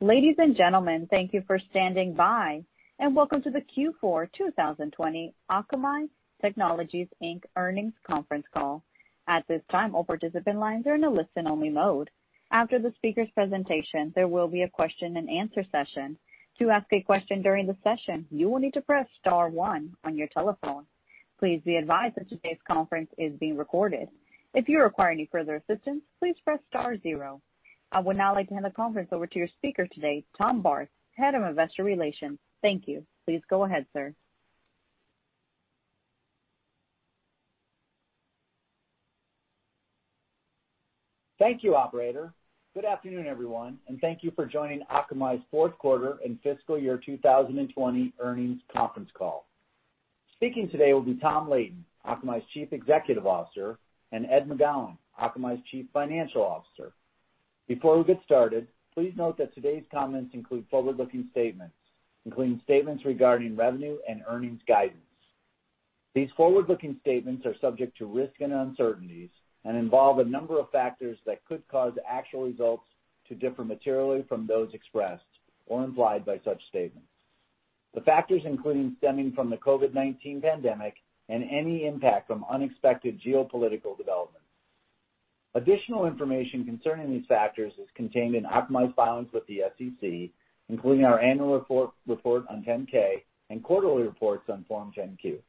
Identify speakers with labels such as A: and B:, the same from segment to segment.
A: Ladies and gentlemen, thank you for standing by, and welcome to the Q4 2020 Akamai Technologies, Inc. earnings conference call. At this time, all participant lines are in a listen-only mode. After the speaker's presentation, there will be a question and answer session. To ask a question during the session, you will need to press star one on your telephone. Please be advised that today's conference is being recorded. If you require any further assistance, please press star zero. I would now like to hand the conference over to your speaker today, Tom Barth, Head of Investor Relations. Thank you. Please go ahead, sir.
B: Thank you, operator. Good afternoon, everyone, and thank you for joining Akamai's fourth quarter and fiscal year 2020 earnings conference call. Speaking today will be Tom Leighton, Akamai's Chief Executive Officer, and Ed McGowan, Akamai's Chief Financial Officer. Before we get started, please note that today's comments include forward-looking statements, including statements regarding revenue and earnings guidance. These forward-looking statements are subject to risks and uncertainties and involve a number of factors that could cause actual results to differ materially from those expressed or implied by such statements. The factors including stemming from the COVID-19 pandemic and any impact from unexpected geopolitical developments. Additional information concerning these factors is contained in Akamai's filings with the SEC, including our annual report on 10-K and quarterly reports on Form 10-Q.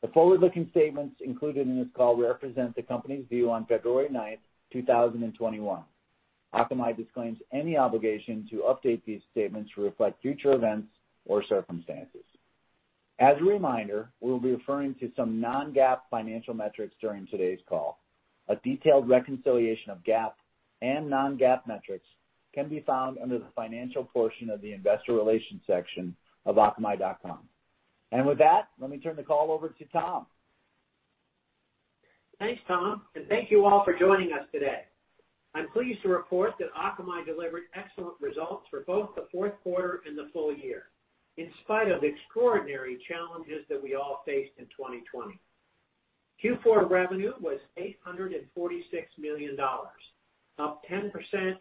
B: The forward-looking statements included in this call represent the company's view on February 9th, 2021. Akamai disclaims any obligation to update these statements to reflect future events or circumstances. As a reminder, we will be referring to some non-GAAP financial metrics during today's call. A detailed reconciliation of GAAP and non-GAAP metrics can be found under the financial portion of the investor relations section of akamai.com. And with that, let me turn the call over to Tom.
C: Thanks, Tom, and thank you all for joining us today. I'm pleased to report that Akamai delivered excellent results for both the fourth quarter and the full year, in spite of the extraordinary challenges that we all faced in 2020. Q4 revenue was $846 million, up 10%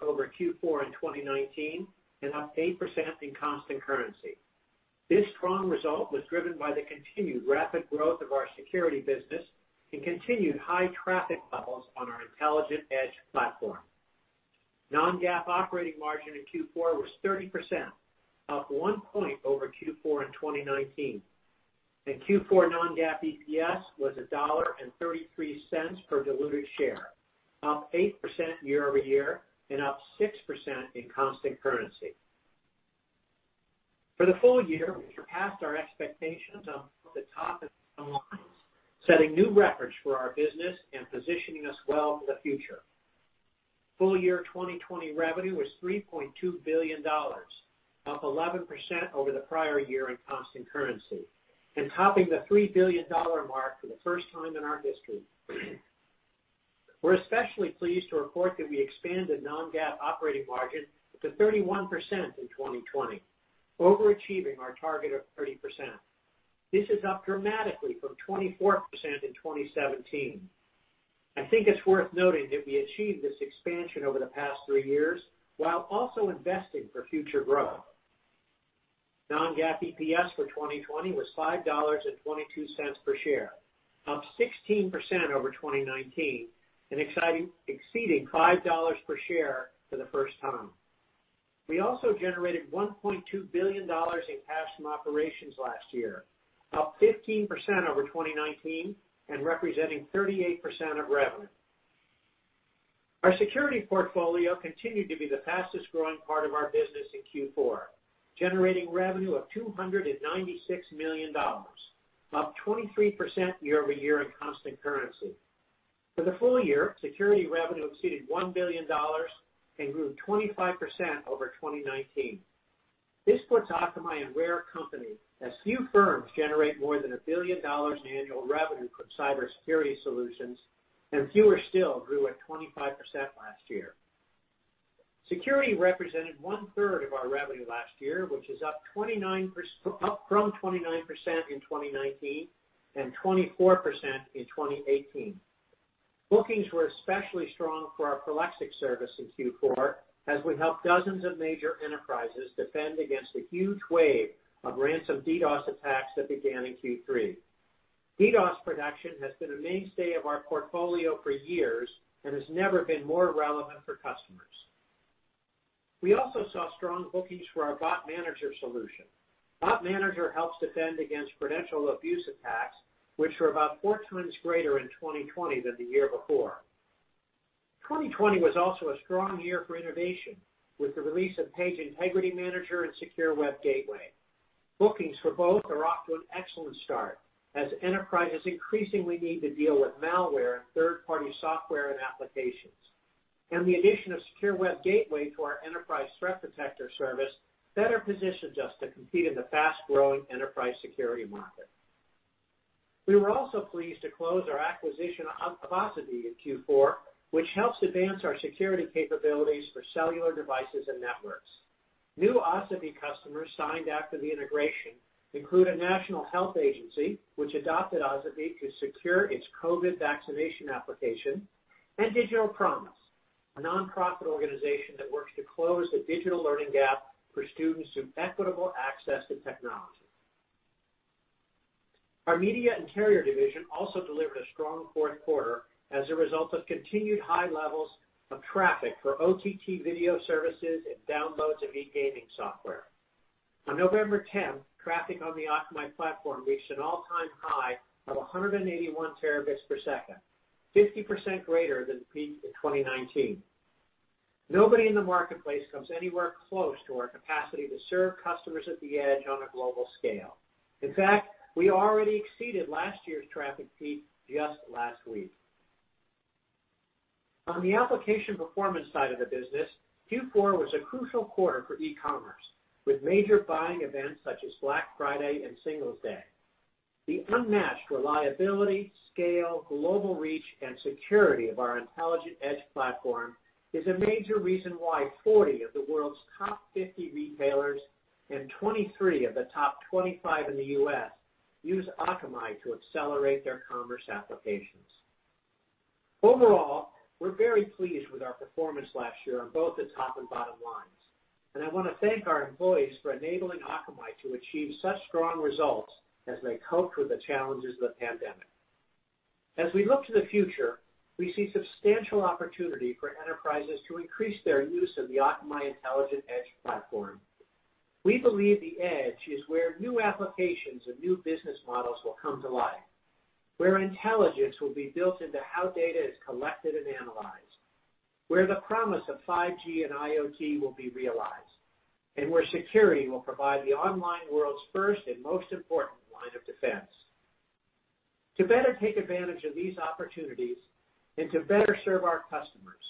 C: over Q4 in 2019 and up 8% in constant currency. This strong result was driven by the continued rapid growth of our security business and continued high traffic levels on our Intelligent Edge platform. Non-GAAP operating margin in Q4 was 30%, up one point over Q4 in 2019. Q4 non-GAAP EPS was $1.33 per diluted share, up 8% year-over-year and up 6% in constant currency. For the full year, we surpassed our expectations on both the top and bottom lines, setting new records for our business and positioning us well for the future. Full year 2020 revenue was $3.2 billion, up 11% over the prior year in constant currency, and topping the $3 billion mark for the first time in our history. We're especially pleased to report that we expanded non-GAAP operating margin to 31% in 2020, overachieving our target of 30%. This is up dramatically from 24% in 2017. I think it's worth noting that we achieved this expansion over the past three years while also investing for future growth. Non-GAAP EPS for 2020 was $5.22 per share, up 16% over 2019 and exceeding $5 per share for the first time. We also generated $1.2 billion in cash from operations last year, up 15% over 2019 and representing 38% of revenue. Our security portfolio continued to be the fastest-growing part of our business in Q4, generating revenue of $296 million, up 23% year-over-year in constant currency. For the full year, security revenue exceeded $1 billion and grew 25% over 2019. This puts Akamai in rare company, as few firms generate more than $1 billion in annual revenue from cybersecurity solutions, and fewer still grew at 25% last year. Security represented one-third of our revenue last year, which is up from 29% in 2019 and 24% in 2018. Bookings were especially strong for our Prolexic service in Q4 as we helped dozens of major enterprises defend against a huge wave of ransom DDoS attacks that began in Q3. DDoS protection has been a mainstay of our portfolio for years and has never been more relevant for customers. We also saw strong bookings for our Bot Manager solution. Bot Manager helps defend against credential abuse attacks, which were about four times greater in 2020 than the year before. 2020 was also a strong year for innovation, with the release of Page Integrity Manager and Secure Web Gateway. Bookings for both are off to an excellent start as enterprises increasingly need to deal with malware and third-party software and applications. And the addition of Secure Web Gateway to our Enterprise Threat Protector service better positions us to compete in the fast-growing enterprise security market. We were also pleased to close our acquisition of Asavie in Q4, which helps advance our security capabilities for cellular devices and networks. New Asavie customers signed after the integration include a national health agency, which adopted Asavie to secure its COVID vaccination application, and Digital Promise, a nonprofit organization that works to close the digital learning gap for students through equitable access to technology. Our Media and Carrier division also delivered a strong fourth quarter as a result of continued high levels of traffic for OTT video services and downloads of e-gaming software. On November 10th, traffic on the Akamai platform reached an all-time high of 181 terabits per second, 50% greater than the peak in 2019. Nobody in the marketplace comes anywhere close to our capacity to serve customers at the edge on a global scale. In fact, we already exceeded last year's traffic peak just last week. On the application performance side of the business, Q4 was a crucial quarter for e-commerce, with major buying events such as Black Friday and Singles' Day. The unmatched reliability, scale, global reach, and security of our Intelligent Edge platform is a major reason why 40 of the world's top 50 retailers and 23 of the top 25 in the U.S. use Akamai to accelerate their commerce applications. Overall, we're very pleased with our performance last year on both the top and bottom lines, and I want to thank our employees for enabling Akamai to achieve such strong results as they coped with the challenges of the pandemic. As we look to the future, we see substantial opportunity for enterprises to increase their use of the Akamai Intelligent Edge platform. We believe the edge is where new applications and new business models will come to life, where intelligence will be built into how data is collected and analyzed, where the promise of 5G and IoT will be realized, and where security will provide the online world's first and most important line of defense. To better take advantage of these opportunities and to better serve our customers,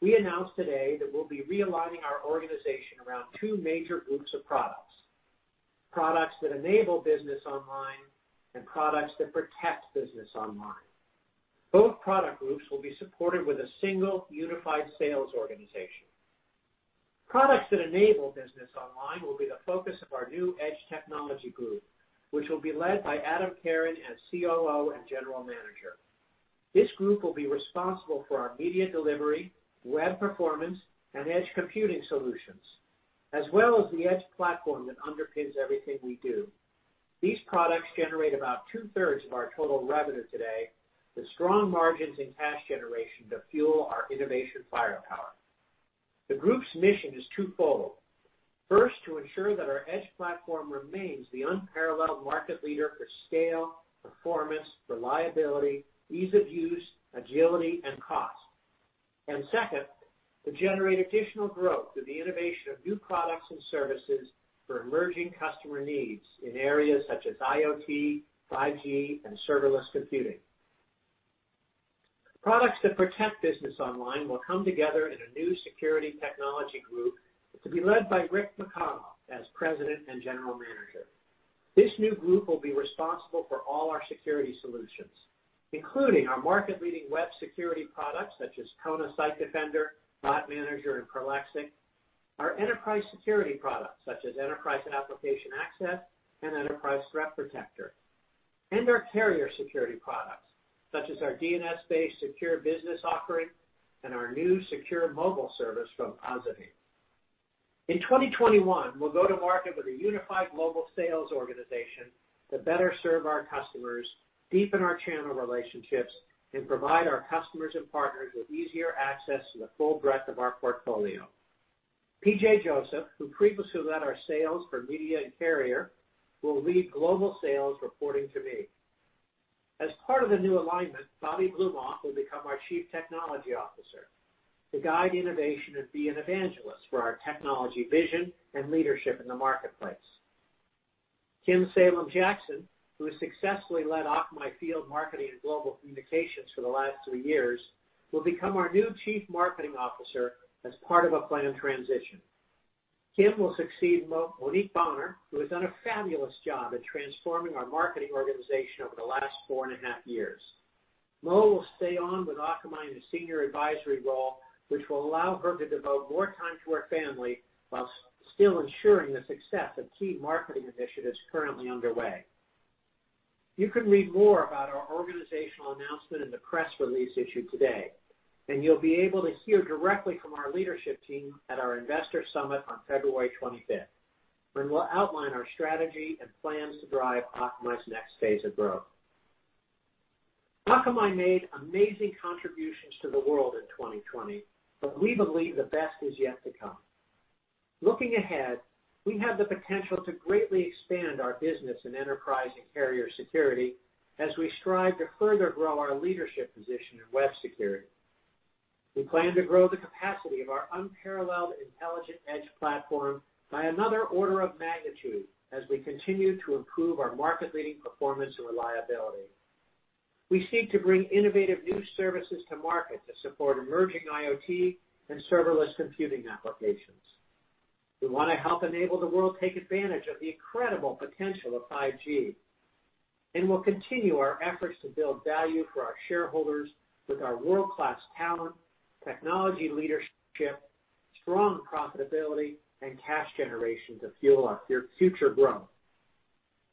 C: we announced today that we'll be realigning our organization around two major groups of products. Products that enable business online and products that protect business online. Both product groups will be supported with a single unified sales organization. Products that enable business online will be the focus of our new Edge Technology Group, which will be led by Adam Karon as COO and General Manager. This group will be responsible for our media delivery, web performance, and edge computing solutions, as well as the edge platform that underpins everything we do. These products generate about two-thirds of our total revenue today, with strong margins and cash generation to fuel our innovation firepower. The group's mission is twofold. First, to ensure that our edge platform remains the unparalleled market leader for scale, performance, reliability, ease of use, agility, and cost. Second, to generate additional growth through the innovation of new products and services for emerging customer needs in areas such as IoT, 5G, and serverless computing. Products that protect business online will come together in a new Security Technology Group to be led by Rick McConnell as President and General Manager. This new group will be responsible for all our security solutions, including our market-leading web security products such as Kona Site Defender, Bot Manager, and Prolexic, our enterprise security products such as Enterprise Application Access and Enterprise Threat Protector, and our carrier security products such as our DNS-based secure business offering and our new secure mobile service from Asavie. In 2021, we'll go to market with a unified global sales organization to better serve our customers, deepen our channel relationships, and provide our customers and partners with easier access to the full breadth of our portfolio. PJ Joseph, who previously led our sales for media and carrier, will lead global sales reporting to me. As part of the new alignment, Bobby Blumofe will become our Chief Technology Officer to guide innovation and be an evangelist for our technology vision and leadership in the marketplace. Kim Salem-Jackson, who has successfully led Akamai field marketing and global communications for the last three years, will become our new Chief Marketing Officer as part of a planned transition. Kim will succeed Monique Bonner, who has done a fabulous job in transforming our marketing organization over the last four and a half years. Mo will stay on with Akamai in a senior advisory role, which will allow her to devote more time to her family while still ensuring the success of key marketing initiatives currently underway. You can read more about our organizational announcement in the press release issued today, and you'll be able to hear directly from our leadership team at our investor summit on February 25th, when we'll outline our strategy and plans to drive Akamai's next phase of growth. Akamai made amazing contributions to the world in 2020, but we believe the best is yet to come. Looking ahead, we have the potential to greatly expand our business in enterprise and carrier security as we strive to further grow our leadership position in web security. We plan to grow the capacity of our unparalleled Intelligent Edge Platform by another order of magnitude as we continue to improve our market-leading performance and reliability. We seek to bring innovative new services to market to support emerging IoT and serverless computing applications. We want to help enable the world take advantage of the incredible potential of 5G, and we'll continue our efforts to build value for our shareholders with our world-class talent, technology leadership, strong profitability, and cash generation to fuel our future growth.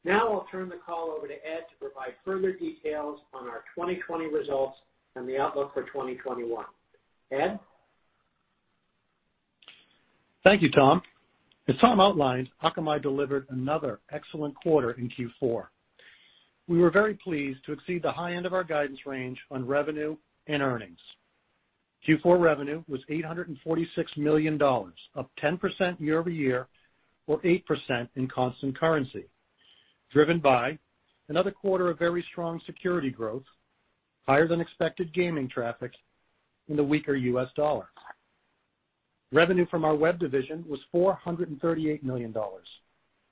C: Now I'll turn the call over to Ed to provide further details on our 2020 results and the outlook for 2021. Ed?
D: Thank you, Tom. As Tom outlined, Akamai delivered another excellent quarter in Q4. We were very pleased to exceed the high end of our guidance range on revenue and earnings. Q4 revenue was $846 million, up 10% year-over-year, or 8% in constant currency, driven by another quarter of very strong security growth, higher than expected gaming traffic, and the weaker US dollar. Revenue from our web division was $438 million,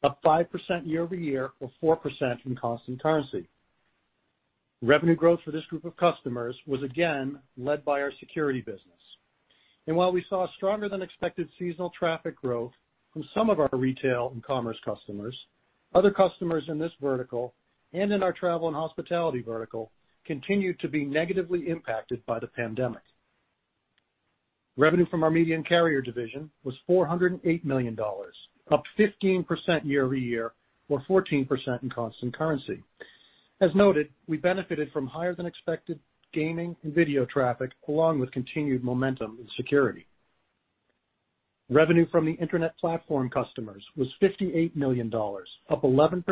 D: up 5% year-over-year, or 4% in constant currency. Revenue growth for this group of customers was again led by our security business. And while we saw stronger than expected seasonal traffic growth from some of our retail and commerce customers, other customers in this vertical and in our travel and hospitality vertical continued to be negatively impacted by the pandemic. Revenue from our media and carrier division was $408 million, up 15% year-over-year, or 14% in constant currency. As noted, we benefited from higher than expected gaming and video traffic, along with continued momentum in security. Revenue from the internet platform customers was $58 million, up 11%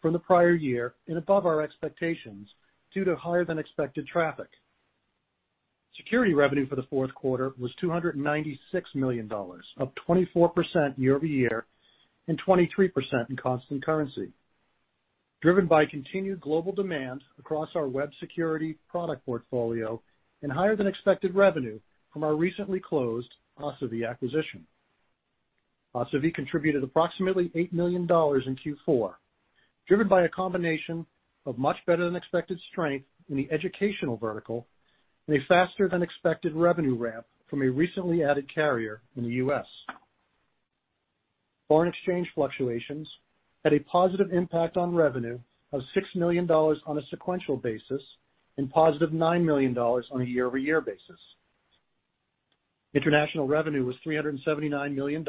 D: from the prior year and above our expectations due to higher than expected traffic. Security revenue for the fourth quarter was $296 million, up 24% year-over-year and 23% in constant currency, driven by continued global demand across our web security product portfolio and higher than expected revenue from our recently closed Asavie acquisition. Asavie contributed approximately $8 million in Q4, driven by a combination of much better than expected strength in the educational vertical and a faster than expected revenue ramp from a recently added carrier in the U.S. Foreign exchange fluctuations had a positive impact on revenue of $6 million on a sequential basis and positive $9 million on a year-over-year basis. International revenue was $379 million,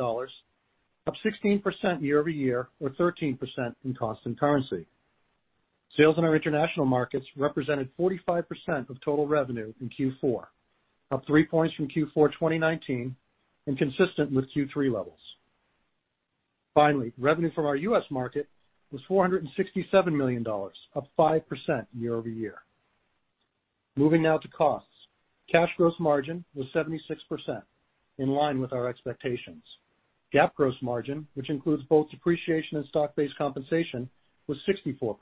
D: up 16% year-over-year, or 13% in constant currency. Sales in our international markets represented 45% of total revenue in Q4, up three points from Q4 2019 and consistent with Q3 levels. Finally, revenue from our U.S. market was $467 million, up 5% year-over-year. Moving now to costs. Cash gross margin was 76%, in line with our expectations. GAAP gross margin, which includes both depreciation and stock-based compensation, was 64%.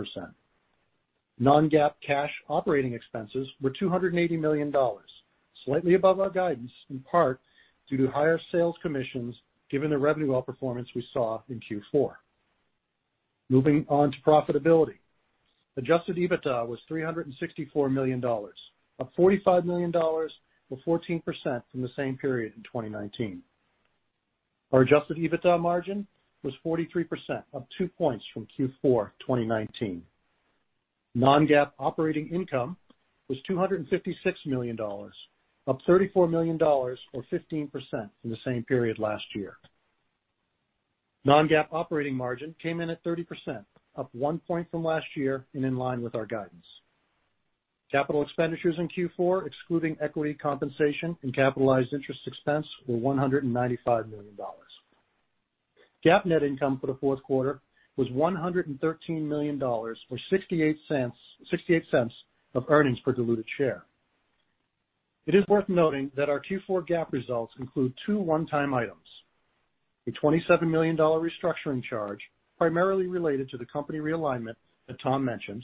D: Non-GAAP cash operating expenses were $280 million, slightly above our guidance, in part due to higher sales commissions given the revenue outperformance we saw in Q4. Moving on to profitability. Adjusted EBITDA was $364 million, up $45 million or 14% from the same period in 2019. Our adjusted EBITDA margin was 43%, up two points from Q4 2019. Non-GAAP operating income was $256 million, up $34 million or 15% from the same period last year. Non-GAAP operating margin came in at 30%, up one point from last year and in line with our guidance. Capital expenditures in Q4, excluding equity compensation and capitalized interest expense, were $195 million. GAAP net income for the fourth quarter was $113 million, or $0.68 of earnings per diluted share. It is worth noting that our Q4 GAAP results include two one-time items. A $27 million restructuring charge, primarily related to the company realignment that Tom mentioned,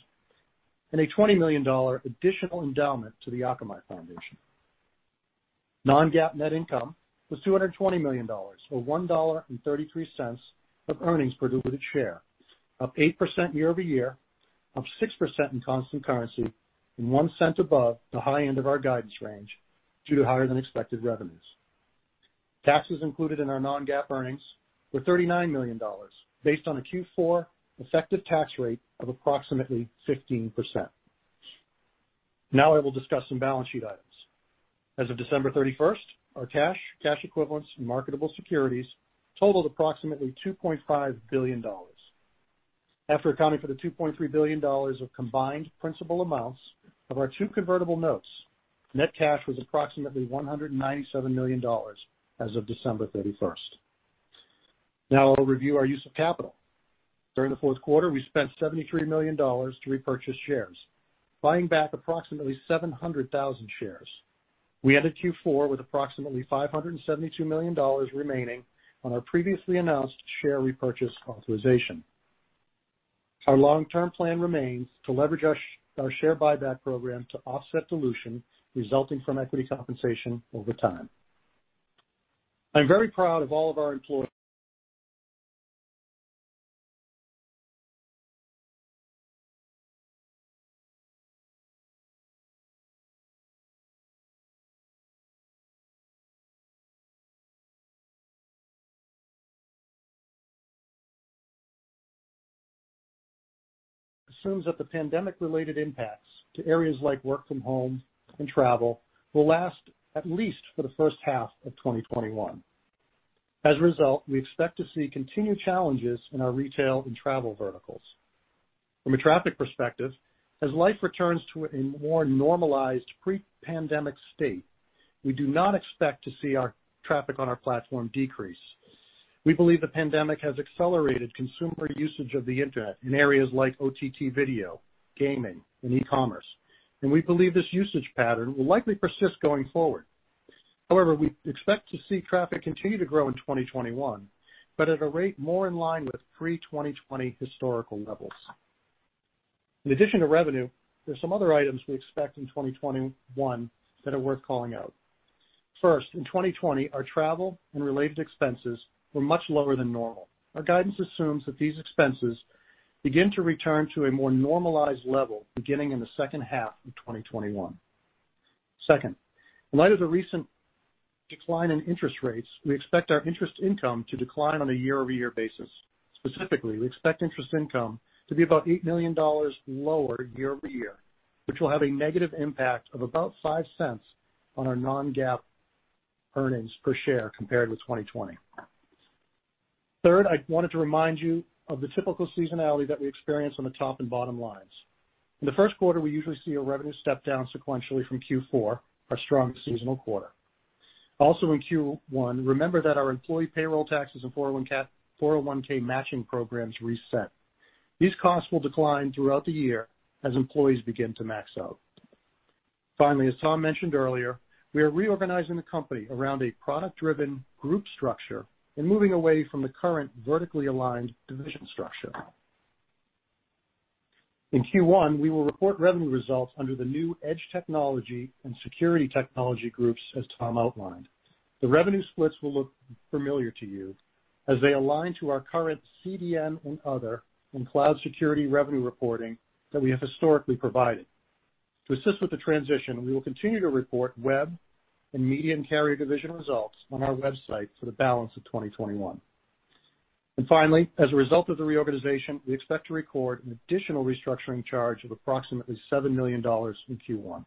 D: and a $20 million additional endowment to the Akamai Foundation. Non-GAAP net income was $220 million, or $1.33 of earnings per diluted share, up 8% year-over-year, up 6% in constant currency, and $0.01 above the high end of our guidance range due to higher than expected revenues. Taxes included in our non-GAAP earnings were $39 million, based on a Q4 effective tax rate of approximately 15%. Now I will discuss some balance sheet items. As of December 31st, our cash cash equivalents, and marketable securities totaled approximately $2.5 billion. After accounting for the $2.3 billion of combined principal amounts of our two convertible notes, net cash was approximately $197 million as of December 31st. Now I'll review our use of capital. During the fourth quarter, we spent $73 million to repurchase shares, buying back approximately 700,000 shares. We ended Q4 with approximately $572 million remaining on our previously announced share repurchase authorization. Our long-term plan remains to leverage our share buyback program to offset dilution resulting from equity compensation over time. I'm very proud of all of our employees assumes that the pandemic-related impacts to areas like work from home and travel will last at least for the first half of 2021. As a result, we expect to see continued challenges in our retail and travel verticals. From a traffic perspective, as life returns to a more normalized pre-pandemic state, we do not expect to see our traffic on our platform decrease. We believe the pandemic has accelerated consumer usage of the internet in areas like OTT video, gaming, and e-commerce, and we believe this usage pattern will likely persist going forward. However, we expect to see traffic continue to grow in 2021, but at a rate more in line with pre-2020 historical levels. In addition to revenue, there's some other items we expect in 2021 that are worth calling out. First, in 2020, our travel and related expenses were much lower than normal. Our guidance assumes that these expenses begin to return to a more normalized level beginning in the second half of 2021. Second, in light of the recent decline in interest rates, we expect our interest income to decline on a year-over-year basis. Specifically, we expect interest income to be about $8 million lower year-over-year, which will have a negative impact of about $0.05 on our non-GAAP earnings per share compared with 2020. Third, I wanted to remind you of the typical seasonality that we experience on the top and bottom lines. In the first quarter, we usually see a revenue step down sequentially from Q4, our strongest seasonal quarter. Also in Q1, remember that our employee payroll taxes and 401(k) 401(k) matching programs reset. These costs will decline throughout the year as employees begin to max out. Finally, as Tom mentioned earlier, we are reorganizing the company around a product-driven group structure and moving away from the current vertically aligned division structure. In Q1, we will report revenue results under the new Edge Technology and Security Technology groups, as Tom outlined. The revenue splits will look familiar to you as they align to our current CDN and other and cloud security revenue reporting that we have historically provided. To assist with the transition, we will continue to report web and media and carrier division results on our website for the balance of 2021. Finally, as a result of the reorganization, we expect to record an additional restructuring charge of approximately $7 million in Q1.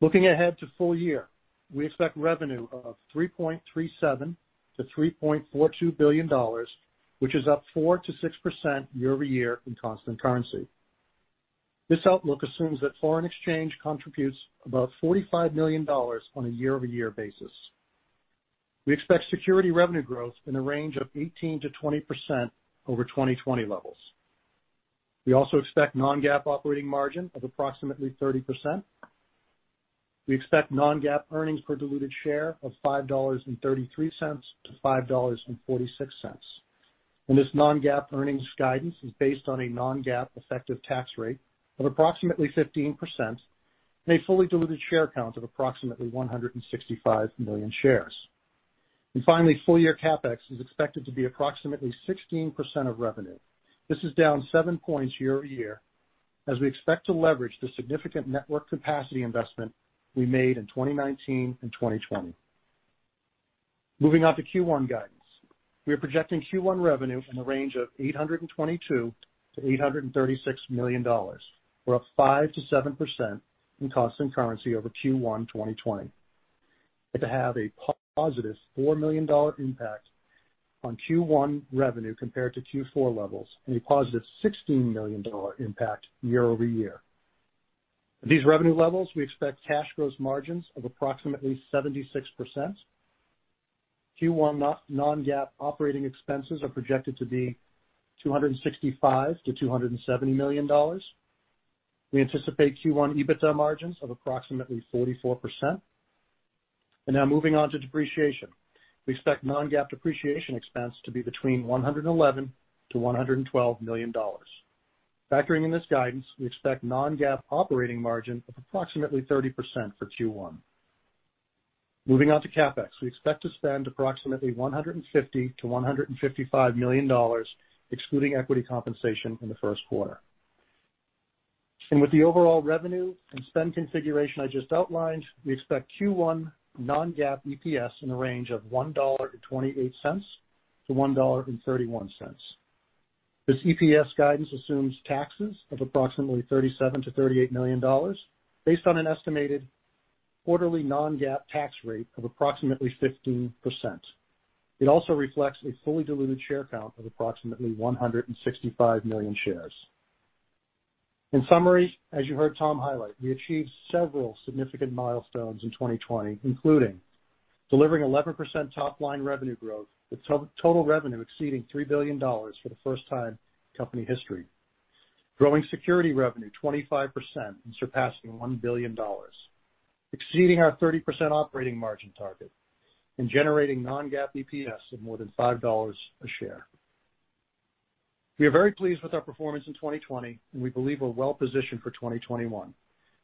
D: Looking ahead to full year, we expect revenue of $3.37 billion-$3.42 billion, which is up 4%-6% year-over-year in constant currency. This outlook assumes that foreign exchange contributes about $45 million on a year-over-year basis. We expect security revenue growth in the range of 18%-20% over 2020 levels. We also expect non-GAAP operating margin of approximately 30%. We expect non-GAAP earnings per diluted share of $5.33-$5.46. This non-GAAP earnings guidance is based on a non-GAAP effective tax rate of approximately 15% and a fully diluted share count of approximately 165 million shares. And finally, full-year CapEx is expected to be approximately 16% of revenue. This is down seven points year-over-year as we expect to leverage the significant network capacity investment we made in 2019 and 2020. Moving on to Q1 guidance. We are projecting Q1 revenue in the range of $822 million-$836 million, or up 5%-7% in constant currency over Q1 2020. To have a positive $4 million impact on Q1 revenue compared to Q4 levels and a positive $16 million impact year-over-year. At these revenue levels, we expect cash gross margins of approximately 76%. Q1 non-GAAP operating expenses are projected to be $265 million-$270 million. We anticipate Q1 EBITDA margins of approximately 44%. And now moving on to depreciation. We expect non-GAAP depreciation expense to be between $111 million-$112 million. Factoring in this guidance, we expect non-GAAP operating margin of approximately 30% for Q1. Moving on to CapEx. We expect to spend approximately $150 million-$155 million, excluding equity compensation in the first quarter. And with the overall revenue and spend configuration I just outlined, we expect Q1 non-GAAP EPS in the range of $1.28-$1.31. This EPS guidance assumes taxes of approximately $37 million-$38 million based on an estimated quarterly non-GAAP tax rate of approximately 15%. It also reflects a fully diluted share count of approximately 165 million shares. In summary, as you heard Tom highlight, we achieved several significant milestones in 2020, including delivering 11% top-line revenue growth, with total revenue exceeding $3 billion for the first time in company history. Growing security revenue 25% and surpassing $1 billion. Exceeding our 30% operating margin target and generating non-GAAP EPS of more than $5 a share. We are very pleased with our performance in 2020, and we believe we're well-positioned for 2021.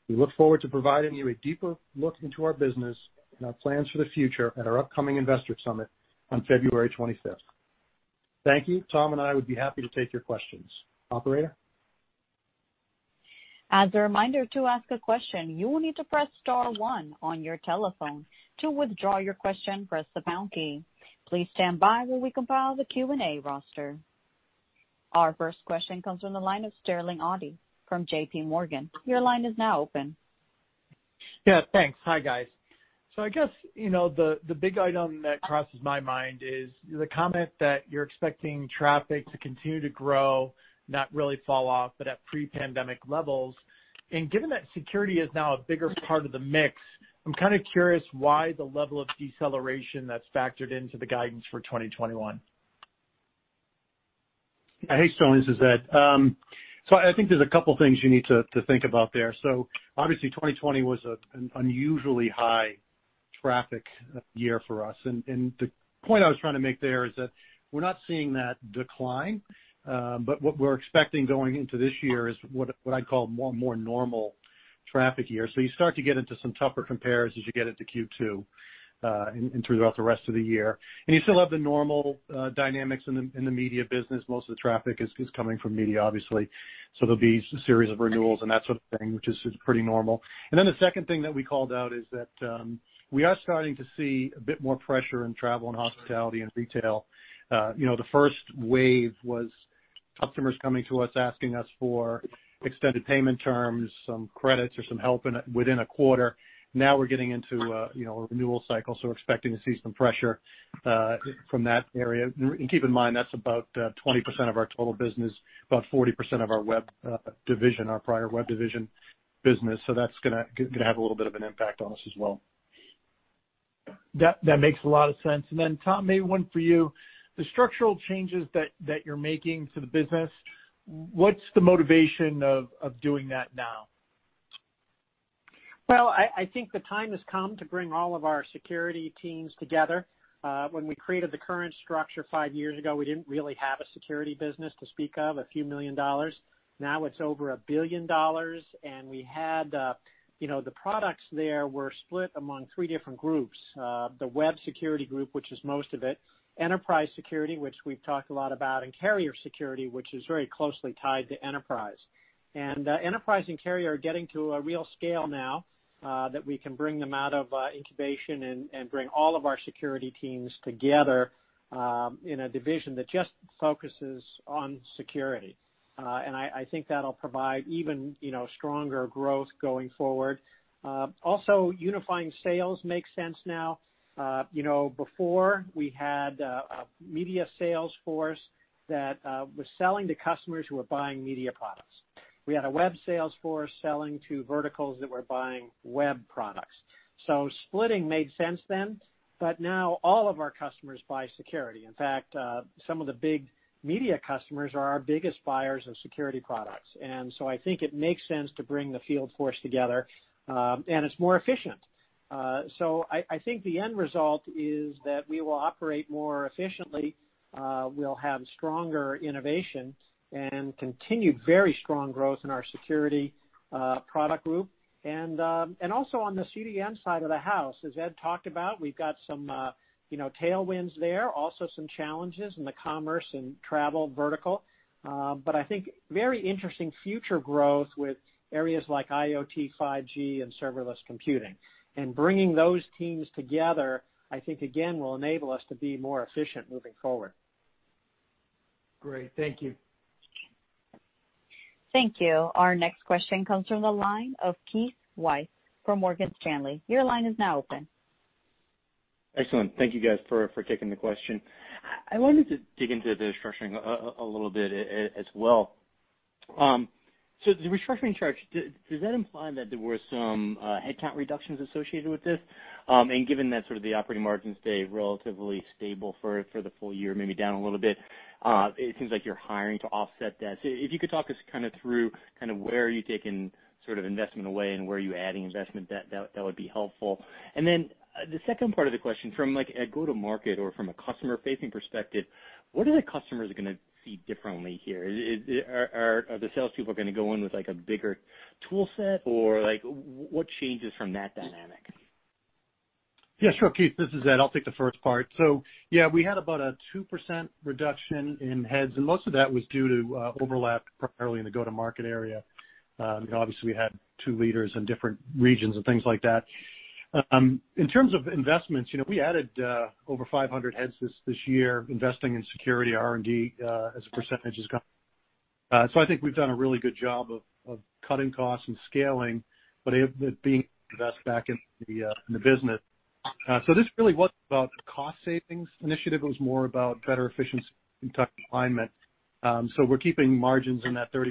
D: We look forward to providing you a deeper look into our business and our plans for the future at our upcoming Investor Summit on February 25th. Thank you. Tom and I would be happy to take your questions. Operator?
A: As a reminder, to ask a question, you will need to press star one on your telephone. To withdraw your question, press the pound key. Please stand by while we compile the Q&A roster. Our first question comes from the line of Sterling Auty from JPMorgan. Your line is now open.
E: Yeah, thanks. Hi, guys. So I guess, you know, the big item that crosses my mind is the comment that you're expecting traffic to continue to grow, not really fall off, but at pre-pandemic levels. And given that security is now a bigger part of the mix, I'm kind of curious why the level of deceleration that's factored into the guidance for 2021.
D: Hey, Sterling, this is Ed. So I think there's a couple things you need to think about there. So obviously 2020 was an unusually high traffic year for us. The point I was trying to make there is that we're not seeing that decline. Um but what we're expecting going into this year is what I'd call more normal traffic year. So you start to get into some tougher compares as you get into Q2, and throughout the rest of the year. And you still have the normal uh dynamics in the in the media business. Most of the traffic is coming from media, obviously. So there'll be a series of renewals and that sort of thing, which is pretty normal. And then the second thing that we called out is that um we are starting to see a bit more pressure in travel and hospitality and retail. You know, the first wave was customers coming to us asking us for extended payment terms, some credits or some help within a quarter. Now we're getting into uh you know a renewal cycle, so we're expecting to see some pressure uh, from that area. And keep in mind, that's about uh, 20% of our total business, about 40% of our web uh, division, our prior web division business. So that's going to have a little bit of an impact on us as well.
E: That that makes a lot of sense. And then Tom, maybe one for you. The structural changes that that you're making to the business, what's the motivation of of doing that now?
C: Well, I think the time has come to bring all of our security teams together. Uh, when we created the current structure five years ago, we didn't really have a security business to speak of, a few million dollars. Now it's over a $1 billion, and we had uh you know the products there were split among three different groups. Uh, the web security group, which is most of it, enterprise security, which we've talked a lot about, and carrier security, which is very closely tied to enterprise. And uh, enterprise and carrier are getting to a real scale now, Uh, that we can bring them out of uh, incubation and bring all of our security teams together um, in a division that just focuses on security. Uh and I think that'll provide even you know stronger growth going forward. Uh, also, unifying sales makes sense now. Uh you know, before we had a media sales force that was selling to customers who were buying media products. We had a web sales force selling to verticals that were buying web products. So splitting made sense then, but now all of our customers buy security. In fact, uh, some of the big media customers are our biggest buyers of security products. And so I think it makes sense to bring the field force together, um, and it's more efficient. Uh so I think the end result is that we will operate more efficiently. Uh, we'll have stronger innovation and continued very strong growth in our security uh, product group. Um, and also on the CDN side of the house, as Ed talked about, we've got some uh, tailwinds there, also some challenges in the commerce and travel vertical. Um but I think very interesting future growth with areas like IoT, 5G, and serverless computing. And bringing those teams together, I think, again, will enable us to be more efficient moving forward.
E: Great. Thank you.
A: Thank you. Our next question comes from the line of Keith Weiss from Morgan Stanley. Your line is now open.
F: Excellent. Thank you guys for taking the question. I wanted to dig into the restructuring a little bit as well. Um so the restructuring charge, does that imply that there were some headcount reductions associated with this? Um and given that sort of the operating margins stay relatively stable for the full year, maybe down a little bit, it seems like you're hiring to offset that. If you could talk us kind of through kind of where are you taking sort of investment away and where are you adding investment, that that would be helpful. And then uh the second part of the question, from like a go-to-market or from a customer-facing perspective, what are the customers to see differently here? Are are the salespeople to go in with like a bigger tool set, or like what changes from that dynamic?
D: Yeah, sure, Keith. This is Ed. I'll take the first part. So yeah, we had about a 2% reduction in heads, and most of that was due to uh, overlap primarily in the go-to-market area. Um, obviously, we had two leaders in different regions and things like that. Um, in terms of investments, you know, we added uh, over 500 heads this year, investing in security R&D uh, as a percentage. Has gone. Uh so I think we've done a really good job of cutting costs and scaling, but being invest back in the business. Uh, this really wasn't about cost savings initiative. It was more about better efficiency and tight alignment. Um so we're keeping margins in that 30%,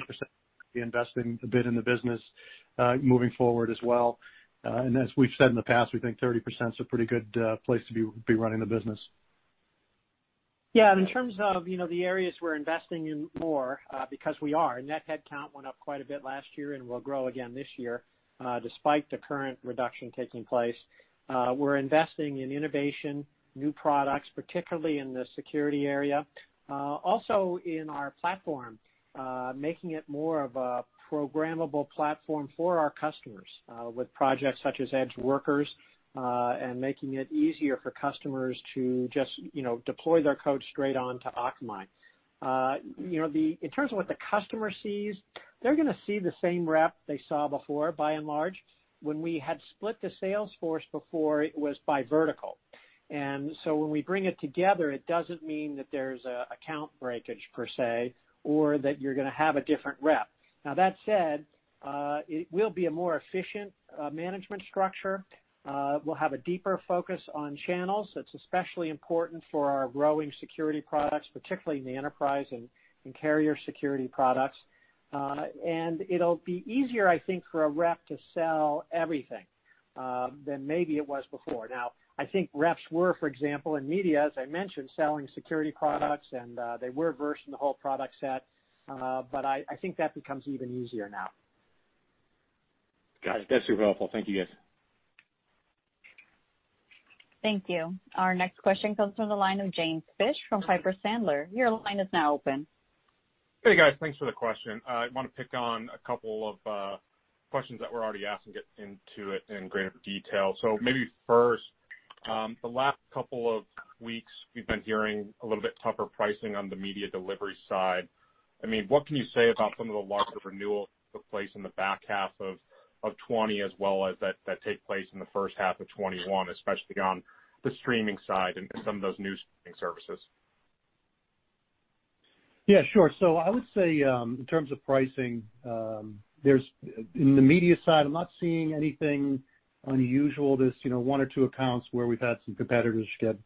D: investing a bit in the business uh, moving forward as well. Uh and as we've said in the past, we think 30% is a pretty good uh, place to be running the business.
C: Yeah. In terms of the areas we're investing in more, because we are, net headcount went up quite a bit last year and will grow again this year, despite the current reduction taking place. Uh, we're investing in innovation, new products, particularly in the security area. Uh, also in our platform, uh, making it more of a programmable platform for our customers, with projects such as EdgeWorkers, and making it easier for customers to just you know, deploy their code straight onto Akamai. Uh you know, the in terms of what the customer sees, they're going to see the same rep they saw before, by and large. When we had split the sales force before, it was by vertical. And so when we bring it together, it doesn't mean that there's a account breakage per se, or that you're going to have a different rep. Now, that said, uh, it will be a more efficient uh, management structure. Uh, we'll have a deeper focus on channels. That's especially important for our growing security products, particularly in the enterprise and carrier security products. Uh, it'll be easier, I think, for a rep to sell everything, uh, than maybe it was before. Now, I think reps were, for example, in media, as I mentioned, selling security products, and uh, they were versed in the whole product set. Uh but I think that becomes even easier now.
F: Got it. That's super helpful. Thank you, guys.
A: Thank you. Our next question comes from the line of James Fish from Piper Sandler. Your line is now open.
G: Hey, guys. Thanks for the question. Uh, I want to pick on a couple of uh, questions that were already asked and get into it in greater detail. So maybe first, um, the last couple of weeks, we've been hearing a little bit tougher pricing on the media delivery side. I mean, what can you say about some of the larger renewals that took place in the back half of 2020 as well as that take place in the first half of 2021, especially on the streaming side and some of those new streaming services?
D: Yeah, sure. So I would say, in terms of pricing, there's in the media side, I'm not seeing anything unusual. There's you know, one or two accounts where we've had some competitors get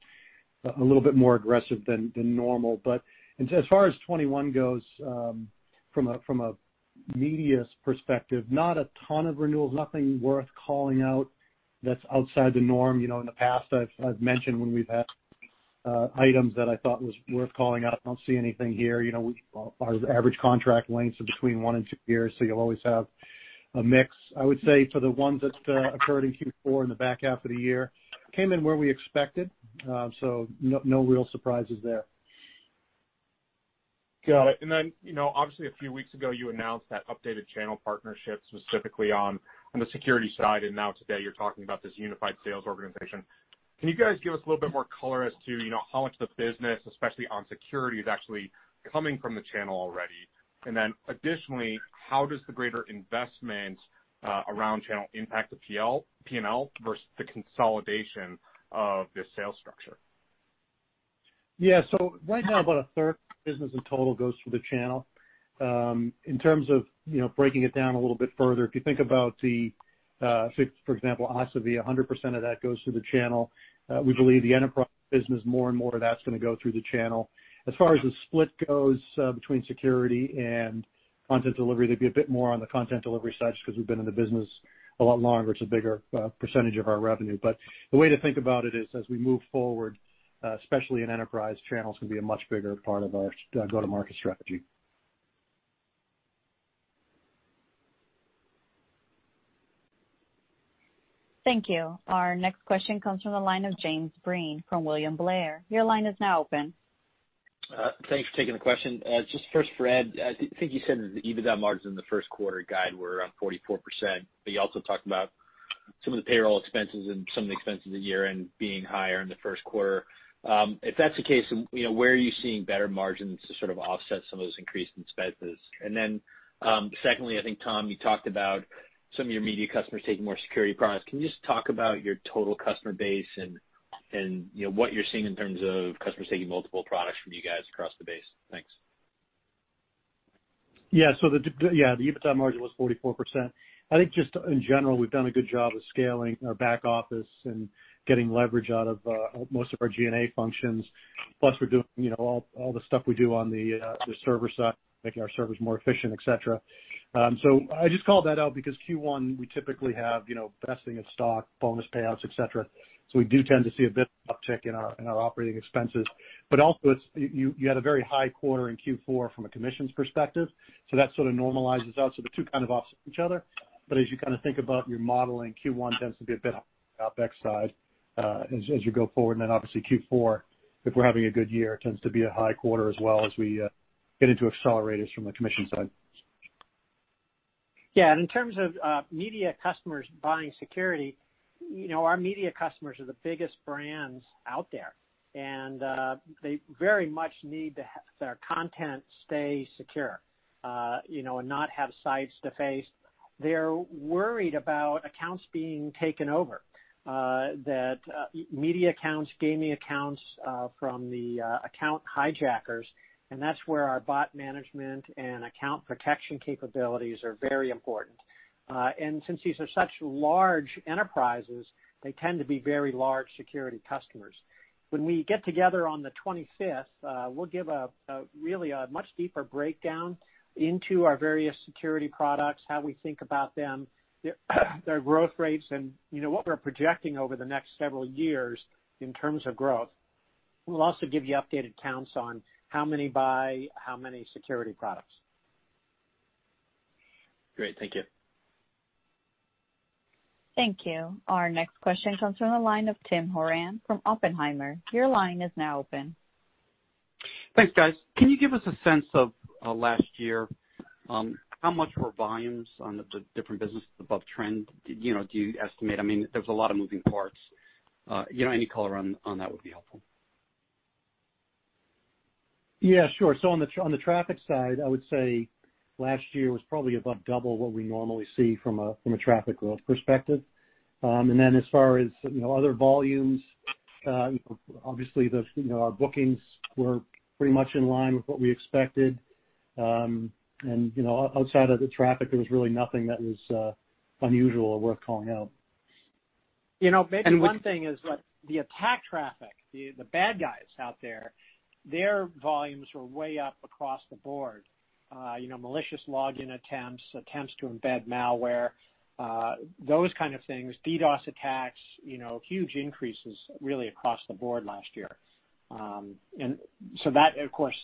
D: a little bit more aggressive than normal. But as far as 2021 goes, um from a from a media's perspective, not a ton of renewals, nothing worth calling out that's outside the norm. You know, in the past, I've I've mentioned when we've had Uh, items that I thought was worth calling out. I don't see anything here. You know, our average contract lengths are between one and two years, so you'll always have a mix. I would say for the ones that uh, occurred in Q4 in the back half of the year, came in where we expected. Uh, so no no real surprises there.
G: Got it. And then, you know, obviously a few weeks ago, you announced that updated channel partnership specifically on the security side, and now today you're talking about this unified sales organization. Can you guys give us a little bit more color as to you know how much of the business, especially on security, is actually coming from the channel already? And then additionally, how does the greater investment uh, around channel impact the P&L versus the consolidation of this sales structure?
D: Yeah. So right now, about a third of business in total goes through the channel. Um, in terms of you know breaking it down a little bit further, if you think about the, Uh, for example, Asavie, 100% of that goes through the channel. Uh, we believe the enterprise business, more and more of that's going to go through the channel. As far as the split goes uh, between security and content delivery, they'd be a bit more on the content delivery side just because we've been in the business a lot longer. It's a bigger percentage of our revenue. But the way to think about it is as we move forward, especially in enterprise, channels can be a much bigger part of our go-to-market strategy.
A: Thank you. Our next question comes from the line of James Breen from William Blair. Your line is now open.
H: Uh, thanks for taking the question. Uh, just first for Ed, I think you said that the EBITDA margins in the first quarter guide were around 44%, but you also talked about some of the payroll expenses and some of the expenses at year-end being higher in the first quarter. Um, if that's the case, and you know, where are you seeing better margins to sort of offset some of those increased expenses? And then um secondly, I think, Tom, you talked about some of your media customers taking more security products. Can you just talk about your total customer base and and you know what you're seeing in terms of customers taking multiple products from you guys across the base? Thanks.
D: Yeah. So the yeah the EBITDA margin was 44%. I think just in general, we've done a good job of scaling our back office and getting leverage out of uh, most of our G&A functions. Plus, we're doing you know, all all the stuff we do on the uh, the server side, making our servers more efficient, et cetera. Um, so I just called that out because Q1, we typically have you know, vesting of stock, bonus payouts, et cetera. So we do tend to see a bit of uptick in our in our operating expenses. But also, it's you had a very high quarter in Q4 from a commissions perspective, so that sort of normalizes out. So the two kind of offset each other. But as you kind of think about your modeling, Q1 tends to be a bit on the OpEx side uh, as you go forward. And then obviously Q4, if we're having a good year, tends to be a high quarter as well as we uh, get into accelerators from the commission side.
C: Yeah. And in terms of uh, media customers buying security, you know, our media customers are the biggest brands out there, and uh, they very much need their content stay secure, uh, you know, and not have sites defaced. They're worried about accounts being taken over, uh, that media accounts, gaming accounts from the account hijackers, and that's where our bot management and account protection capabilities are very important. Uh and since these are such large enterprises, they tend to be very large security customers. When we get together on the 25th, we'll give a uh really a much deeper breakdown into our various security products, how we think about them, their growth rates, and you know what we're projecting over the next several years in terms of growth. We'll also give you updated counts on how many buy how many security products.
H: Great. Thank you.
A: Thank you. Our next question comes from the line of Tim Horan from Oppenheimer. Your line is now open.
I: Thanks, guys. Can you give us a sense of last year, how much were volumes on the different businesses above trend? You know, do you estimate? I mean, there's a lot of moving parts. Uh you know, any color on that would be helpful.
D: Yeah, sure. So on the on the traffic side, I would say last year was probably about double what we normally see from a from a traffic growth perspective. Um and then as far as you know other volumes, obviously the you know our bookings were pretty much in line with what we expected. Um and you know, outside of the traffic, there was really nothing that was unusual or worth calling out.
C: You know, maybe one thing is that the attack traffic, the the bad guys out there, their volumes were way up across the board. Uh, you know, malicious login attempts attempts to embed malware, uh, those kind of things, DDoS attacks, you know, huge increases really across the board last year. Um and so that, of course,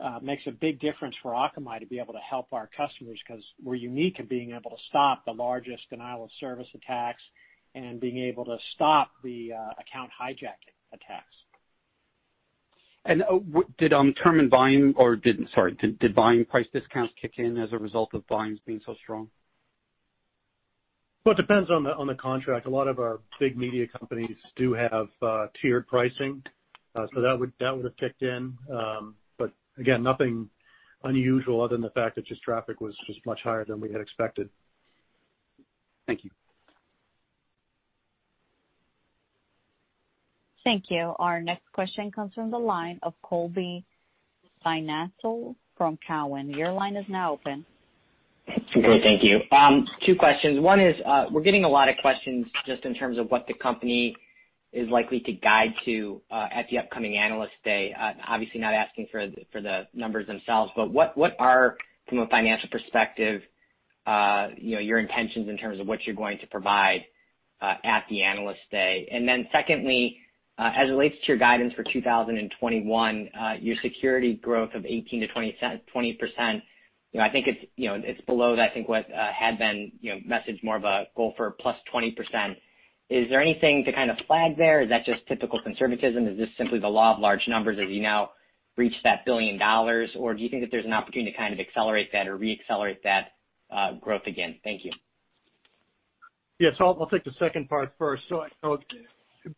C: uh makes a big difference for Akamai to be able to help our customers because we're unique in being able to stop the largest denial of service attacks and being able to stop the account hijacking attacks.
I: And did term and volume or didn't sorry, did volume price discounts kick in as a result of volumes being so strong?
D: Well, it depends on the on the contract. A lot of our big media companies do have tiered pricing. Uh so that would that would have kicked in. Um but again, nothing unusual other than the fact that just traffic was just much higher than we had expected.
I: Thank you.
A: Thank you. Our next question comes from the line of Colby Synesael from Cowen. Your line is now open.
J: Great. Thank you. Um, two questions. One is, uh, we're getting a lot of questions just in terms of what the company is likely to guide to uh, at the upcoming Analyst Day. Uh, obviously not asking for the numbers themselves, but what are, from a financial perspective, your intentions in terms of what you're going to provide at the Analyst Day? And then secondly, Uh, as it relates to your guidance for 2021, uh, your security growth of 18%-20%, you know, I think it's you know it's below, I think, what uh, had been messaged more of a goal for +20%. Is there anything to kind of flag there? Is that just typical conservatism? Is this simply the law of large numbers as you now reach that $1 billion? Or do you think that there's an opportunity to kind of accelerate that or re-accelerate that growth again? Thank you.
D: Yes. I'll take the second part first.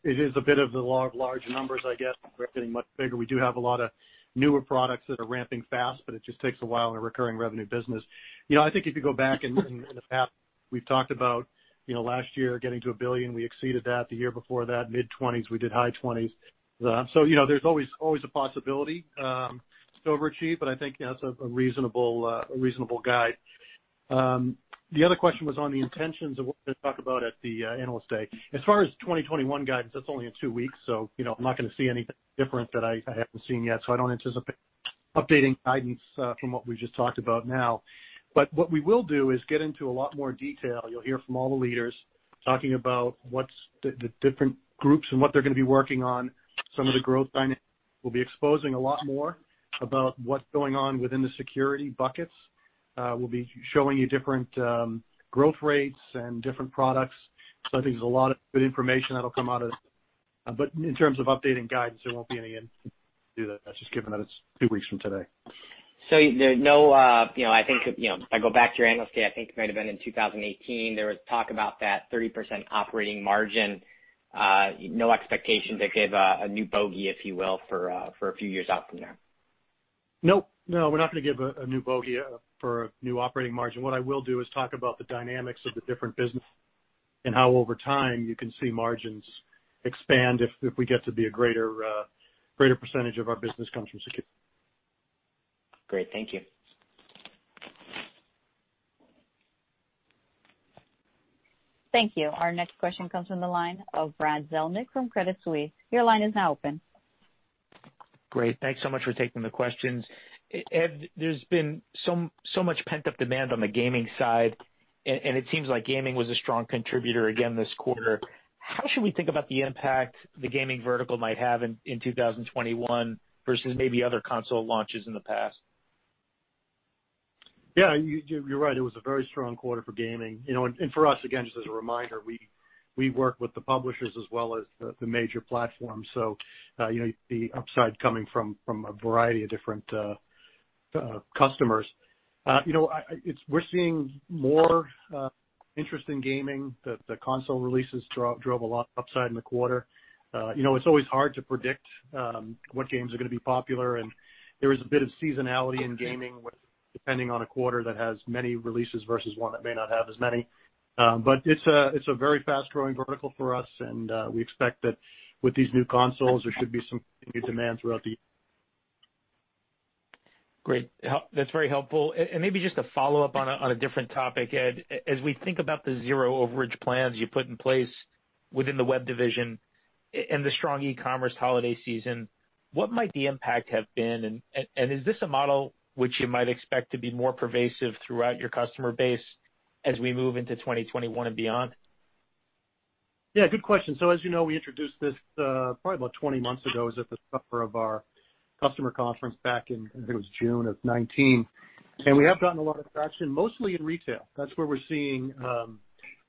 D: It is a bit of the law of large numbers, I guess. We're getting much bigger. We do have a lot of newer products that are ramping fast, but it just takes a while in a recurring revenue business. You know, I think if you go back in the past, we've talked about you know, last year getting to 1 billion. We exceeded that. The year before that, mid-20s, we did high 20s. Uh, there's always a possibility um, to overachieve, but I think that's a uh, reasonable guide. Um, The other question was on the intentions of what we're going to talk about at the uh, Analyst Day. As far as 2021 guidance, that's only in two weeks, so you know, I'm not going to see anything different that I haven't seen yet. So I don't anticipate updating guidance uh, from what we've just talked about now. But what we will do is get into a lot more detail. You'll hear from all the leaders talking about what's the different groups and what they're going to be working on, some of the growth dynamics. We'll be exposing a lot more about what's going on within the security buckets. We'll be showing you different growth rates and different products. So I think there's a lot of good information that'll come out of it. But in terms of updating guidance, there won't be any do that, just given that it's two weeks from today.
J: So there's no, uh you know, I think, you know, if I go back to your Analyst Day, I think it might've been in 2018, there was talk about that 30% operating margin. No expectation to give a new bogey, if you will, for uh for a few years out from there.
D: Nope. No, we're not going to give a new bogey uh, for a new operating margin. What I will do is talk about the dynamics of the different business and how over time you can see margins expand if we get to be a uh, greater percentage of our business comes from security.
J: Great. Thank you.
A: Thank you. Our next question comes from the line of Brad Zelnick from Credit Suisse. Your line is now open.
K: Great. Thanks so much for taking the questions. There's been so much pent-up demand on the gaming side, and it seems like gaming was a strong contributor again this quarter. How should we think about the impact the gaming vertical might have in 2021 versus maybe other console launches in the past?
D: Yeah, you're right. It was a very strong quarter for gaming. And for us, again, just as a reminder, we work with the publishers as well as the major platforms. So uh you know, the upside coming from a variety of different customers. You know, we're seeing more interest in gaming. The console releases drove a lot upside in the quarter. Uh you know, it's always hard to predict what games are going to be popular, and there is a bit of seasonality in gaming, depending on a quarter that has many releases versus one that may not have as many. Um but it's uh it's a very fast-growing vertical for us, and we expect that with these new consoles, there should be some continued demand throughout the year.
K: Great. That's very helpful. And maybe just a follow-up on a different topic, Ed. As we think about the zero overage plans you put in place within the web division and the strong e-commerce holiday season, what might the impact have been? And is this a model which you might expect to be more pervasive throughout your customer base as we move into 2021 and beyond?
D: Yeah, good question. So as you know, we introduced this uh, probably about 20 months ago. It was at the cover of our customer conference back in, I think it was June of 2019. We have gotten a lot of traction, mostly in retail. That's where we're seeing um,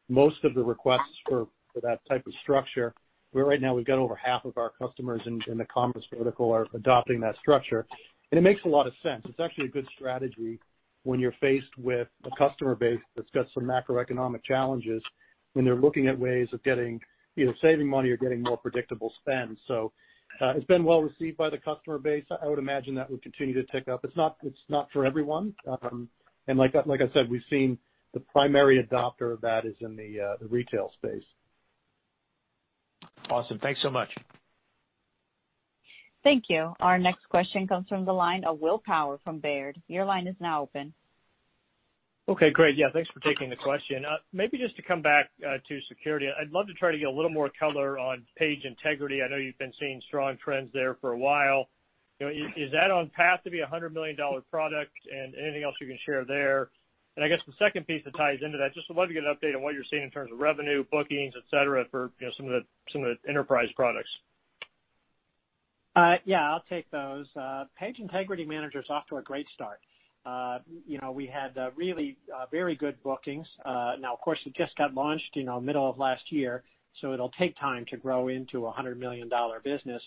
D: most of the requests for that type of structure, where right now we've got over half of our customers in the commerce vertical are adopting that structure. And it makes a lot of sense. It's actually a good strategy when you're faced with a customer base that's got some macroeconomic challenges, when they're looking at ways of getting either saving money or getting more predictable spend. It's been well received by the customer base. I would imagine that would continue to tick up. It's not it's not for everyone. Um and like like I said, we've seen the primary adopter of that is in the uh the retail space.
K: Awesome. Thanks so much.
A: Thank you. Our next question comes from the line of Will Power from Baird. Your line is now open.
L: Okay, great. Yeah, thanks for taking the question. Uh, maybe just to come back uh, to security, I'd love to try to get a little more color on Page Integrity. I know you've been seeing strong trends there for a while. Is that on path to be a $100 million product? And anything else you can share there? And I guess the second piece that ties into that, just would love to get an update on what you're seeing in terms of revenue, bookings, et cetera, for some of the some of the enterprise products.
C: Uh, yeah, I'll take those. Page Integrity Manager is off to a great start. We had really very good bookings. Now, of course, it just got launched you know, middle of last year, so it'll take time to grow into a $100 million business.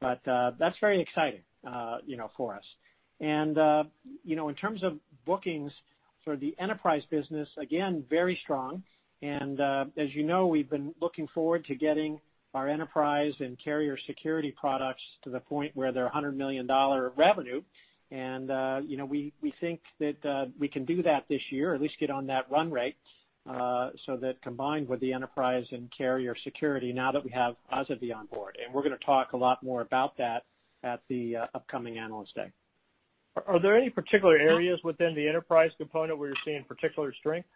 C: But uh that's very exciting uh you know for us. And uh you know, in terms of bookings for the enterprise business, again, very strong. And uh as you know, we've been looking forward to getting our enterprise and carrier security products to the point where they're $100 million revenue. Uh, we we think that uh, we can do that this year, at least get on that run rate, uh, so that combined with the enterprise and carrier security, now that we have Asavie on board. And we're going to talk a lot more about that at the upcoming Analyst Day.
L: Are there any particular areas within the enterprise component where you're seeing particular strength?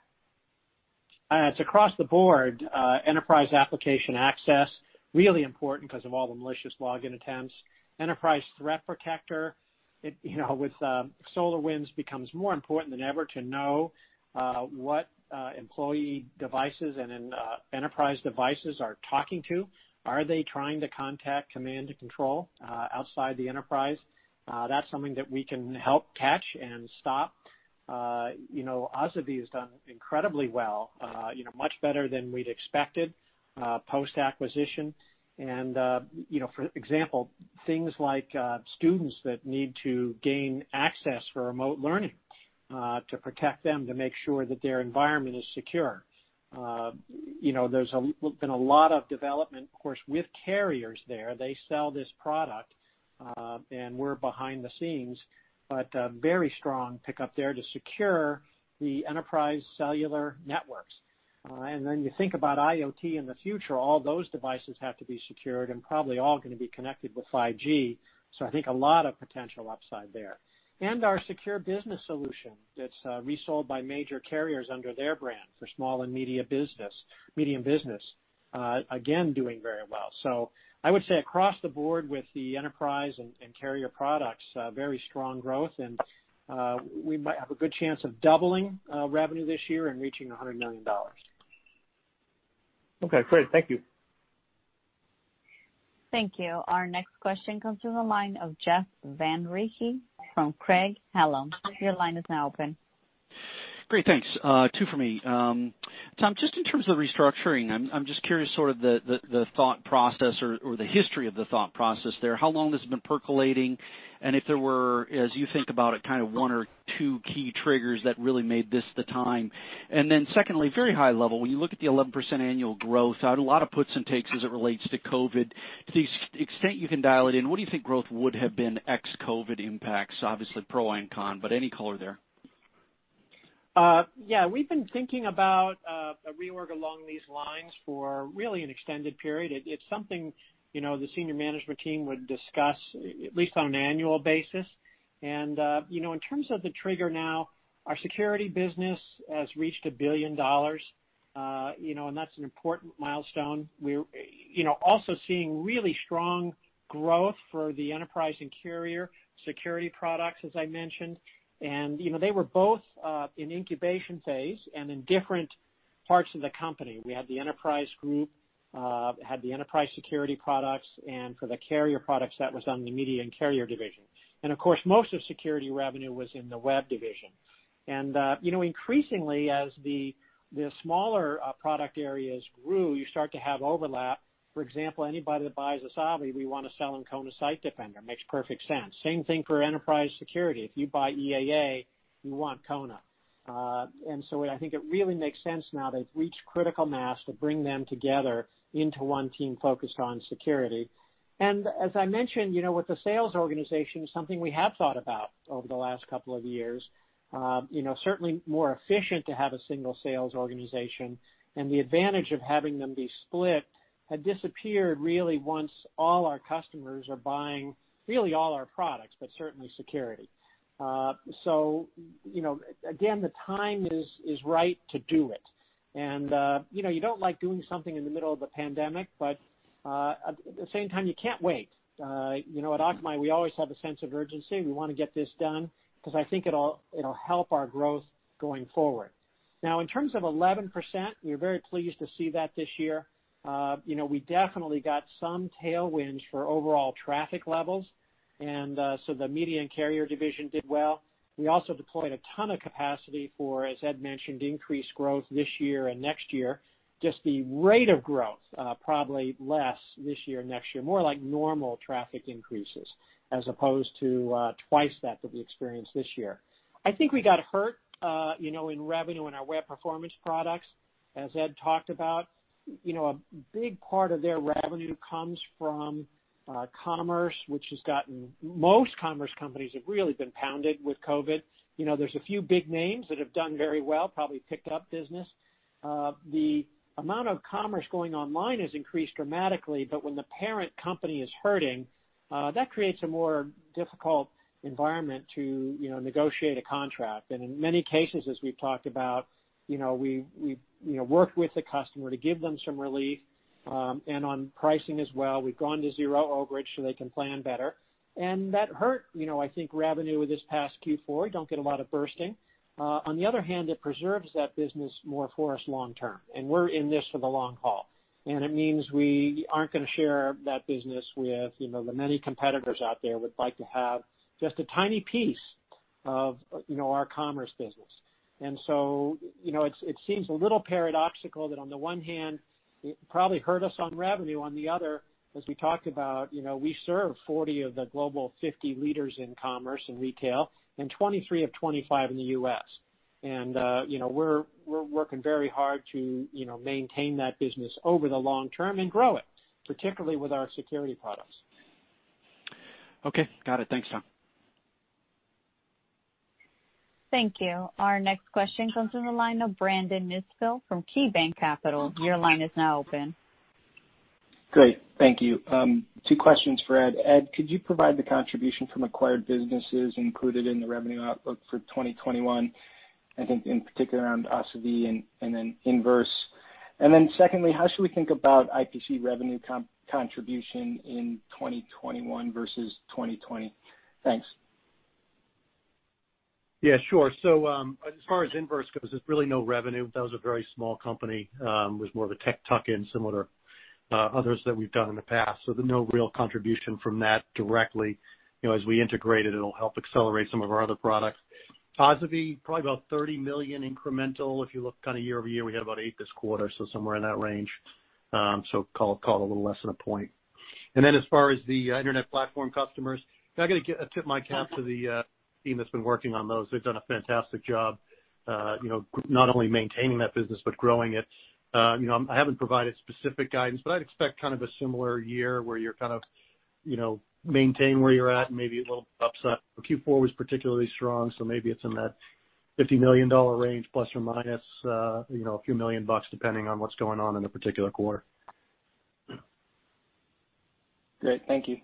C: It's across the board. Enterprise Application Access, really important because of all the malicious login attempts. Enterprise Threat Protector, with um, SolarWinds becomes more important than ever to know uh, what uh, employee devices and uh, enterprise devices are talking to. Are they trying to contact command and control outside the enterprise? That's something that we can help catch and stop. Asavie has done incredibly well, uh, you know, much better than we'd expected post-acquisition. Uh, for example, things like uh, students that need to gain access for remote learning, uh, to protect them, to make sure that their environment is secure. You know, there's been a lot of development, of course, with carriers there. They sell this product, and we're behind the scenes, but very strong pickup there to secure the enterprise cellular networks. You think about IoT in the future, all those devices have to be secured and probably all going to be connected with 5G. So I think a lot of potential upside there. And our secure business solution that's uh, resold by major carriers under their brand for small and media business, medium business, uh, again, doing very well. So I would say across the board with the enterprise and carrier products, uh, very strong growth, and we might have a good chance of doubling revenue this year and reaching $100 million. Okay, great. Thank you.
A: Thank you. Our next question comes from the line of Jeff Van Rhee from Craig-Hallum. Your line is now open.
M: Great. Thanks. Uh, two for me. Um, Tom, just in terms of restructuring, I'm just curious sort of the thought process or the history of the thought process there. How long has it been percolating? And if there were, as you think about it, kind of one or two key triggers that really made this the time. And then secondly, very high level, when you look at the 11% annual growth, a lot of puts and takes as it relates to COVID. To the extent you can dial it in, what do you think growth would have been ex-COVID impacts? Obviously pro and con, but any color there.
C: Yeah. We've been thinking about a reorg along these lines for really an extended period. It's something you know the senior management team would discuss at least on an annual basis. And uh, you know, in terms of the trigger now, our security business has reached $1 billion, Uh, you know, and that's an important milestone. We're uh you know, also seeing really strong growth for the enterprise and carrier security products, as I mentioned. And you know they were both uh, in incubation phase and in different parts of the company. We had the enterprise group, uh, had the enterprise security products, and for the carrier products, that was on the media and carrier division. And of course, most of security revenue was in the web division. And uh, you know increasingly, as the the smaller product areas grew, you start to have overlap. For example, anybody that buys Asavie, we want to sell them Kona Site Defender. Makes perfect sense. Same thing for enterprise security. If you buy EAA, you want Kona. Uh, and so I think it really makes sense now they've reached critical mass to bring them together into one team focused on security. And as I mentioned, you know, with the sales organization, something we have thought about over the last couple of years. Uh, you know, certainly more efficient to have a single sales organization, and the advantage of having them be split had disappeared really once all our customers are buying really all our products, but certainly security. So you know, again, the time is is right to do it. And uh you know you don't like doing something in the middle of the pandemic, but at the same time, you can't wait. Uh you know at Akamai, we always have a sense of urgency. We want to get this done because I think it'll it'll help our growth going forward. Now, in terms of 11%, we are very pleased to see that this year. Uh, we definitely got some tailwinds for overall traffic levels, and uh, so the media and carrier division did well. We also deployed a ton of capacity for, as Ed mentioned, increased growth this year and next year. Just the rate of growth, uh, probably less this year, next year. More like normal traffic increases as opposed to twice that that we experienced this year. I think we got hurt uh, you know, in revenue in our web performance products. As Ed talked about, a big part of their revenue comes from uh, commerce. Which has gotten most commerce companies have really been pounded with COVID. You know, there's a few big names that have done very well, probably picked up business. Uh, the amount of commerce going online has increased dramatically, but when the parent company is hurting, uh, that creates a more difficult environment to you know, negotiate a contract. And in many cases, as we've talked about, we worked with the customer to give them some relief, um and on pricing as well. We've gone to zero overage so they can plan better. and that hurt, you know, I think, revenue with this past Q4. You don't get a lot of bursting. Uh on the other hand, it preserves that business more for us long term, and we're in this for the long haul. And it means we aren't going to share that business with you know, the many competitors out there would like to have just a tiny piece of you know, our commerce business. It seems a little paradoxical that on the one hand, it probably hurt us on revenue. On the other, as we talked about, you know, we serve 40 of the global 50 leaders in commerce and retail and 23 of 25 in the U.S. And uh, you know, we're we're working very hard to you know, maintain that business over the long term and grow it, particularly with our security products.
M: Okay. Got it. Thanks, Tom.
A: Thank you. Our next question comes from the line of Brandon Nispel from KeyBanc Capital. Your line is now open.
N: Great. Thank you. Um, two questions for Ed. Ed, could you provide the contribution from acquired businesses included in the revenue outlook for 2021? I think in particular around Asavie and then Inverse. And then secondly, how should we think about IPC revenue contribution in 2021 versus 2020? Thanks.
D: Yeah, sure. So um as far as Inverse goes, there's really no revenue. That was a very small company. Um, it was more of a tech tuck-in, similar to others that we've done in the past. No real contribution from that directly. You know, as we integrate it'll help accelerate some of our other products. Asavie, probably about 30 million incremental. If you look kinda year-over-year, we had about eight this quarter, so somewhere in that range. Um so call it a little less than a point. And then as far as the uh, internet platform customers, I got to uh, tip my cap to the team that's been working on those. They've done a fantastic job uh, you know, not only maintaining that business, but growing it. Uh, you know, I haven't provided specific guidance, but I'd expect kind of a similar year where you're kind of you know, maintain where you're at and maybe a little upside. Q4 was particularly strong, so maybe it's in that $50 million range, plus or minus uh, you know, a few million bucks, depending on what's going on in a particular quarter.
N: Great. Thank you.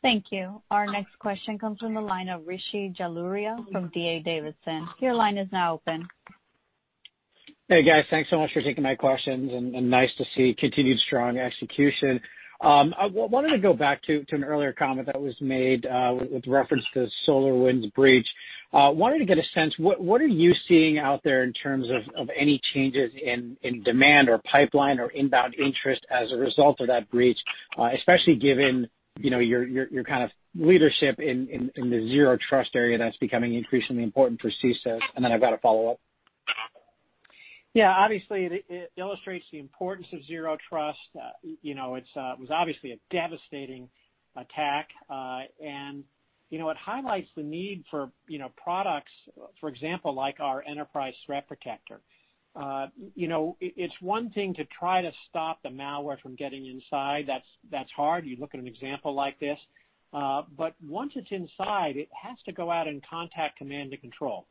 A: Thank you. Our next question comes from the line of Rishi Jaluria from D.A. Davidson. Your line is now open.
O: Hey, guys. Thanks so much for taking my questions, and nice to see continued strong execution. Um, I wanted to go back to an earlier comment that was made uh, with reference to SolarWinds breach. Uh, wanted to get a sense, what are you seeing out there in terms of any changes in demand or pipeline or inbound interest as a result of that breach, uh, especially given your your your kind of leadership in in the zero trust area that's becoming increasingly important for CISOs? And then I've got a follow-up.
C: Yeah. Obviously, it illustrates the importance of zero trust. Uh you know, it's uh it was obviously a devastating attack. Uh and you know it highlights the need for you know, products, for example, like our Enterprise Threat Protector. It's one thing to try to stop the malware from getting inside. That's hard. You look at an example like this. Uh but once it's inside, it has to go out and contact command and control.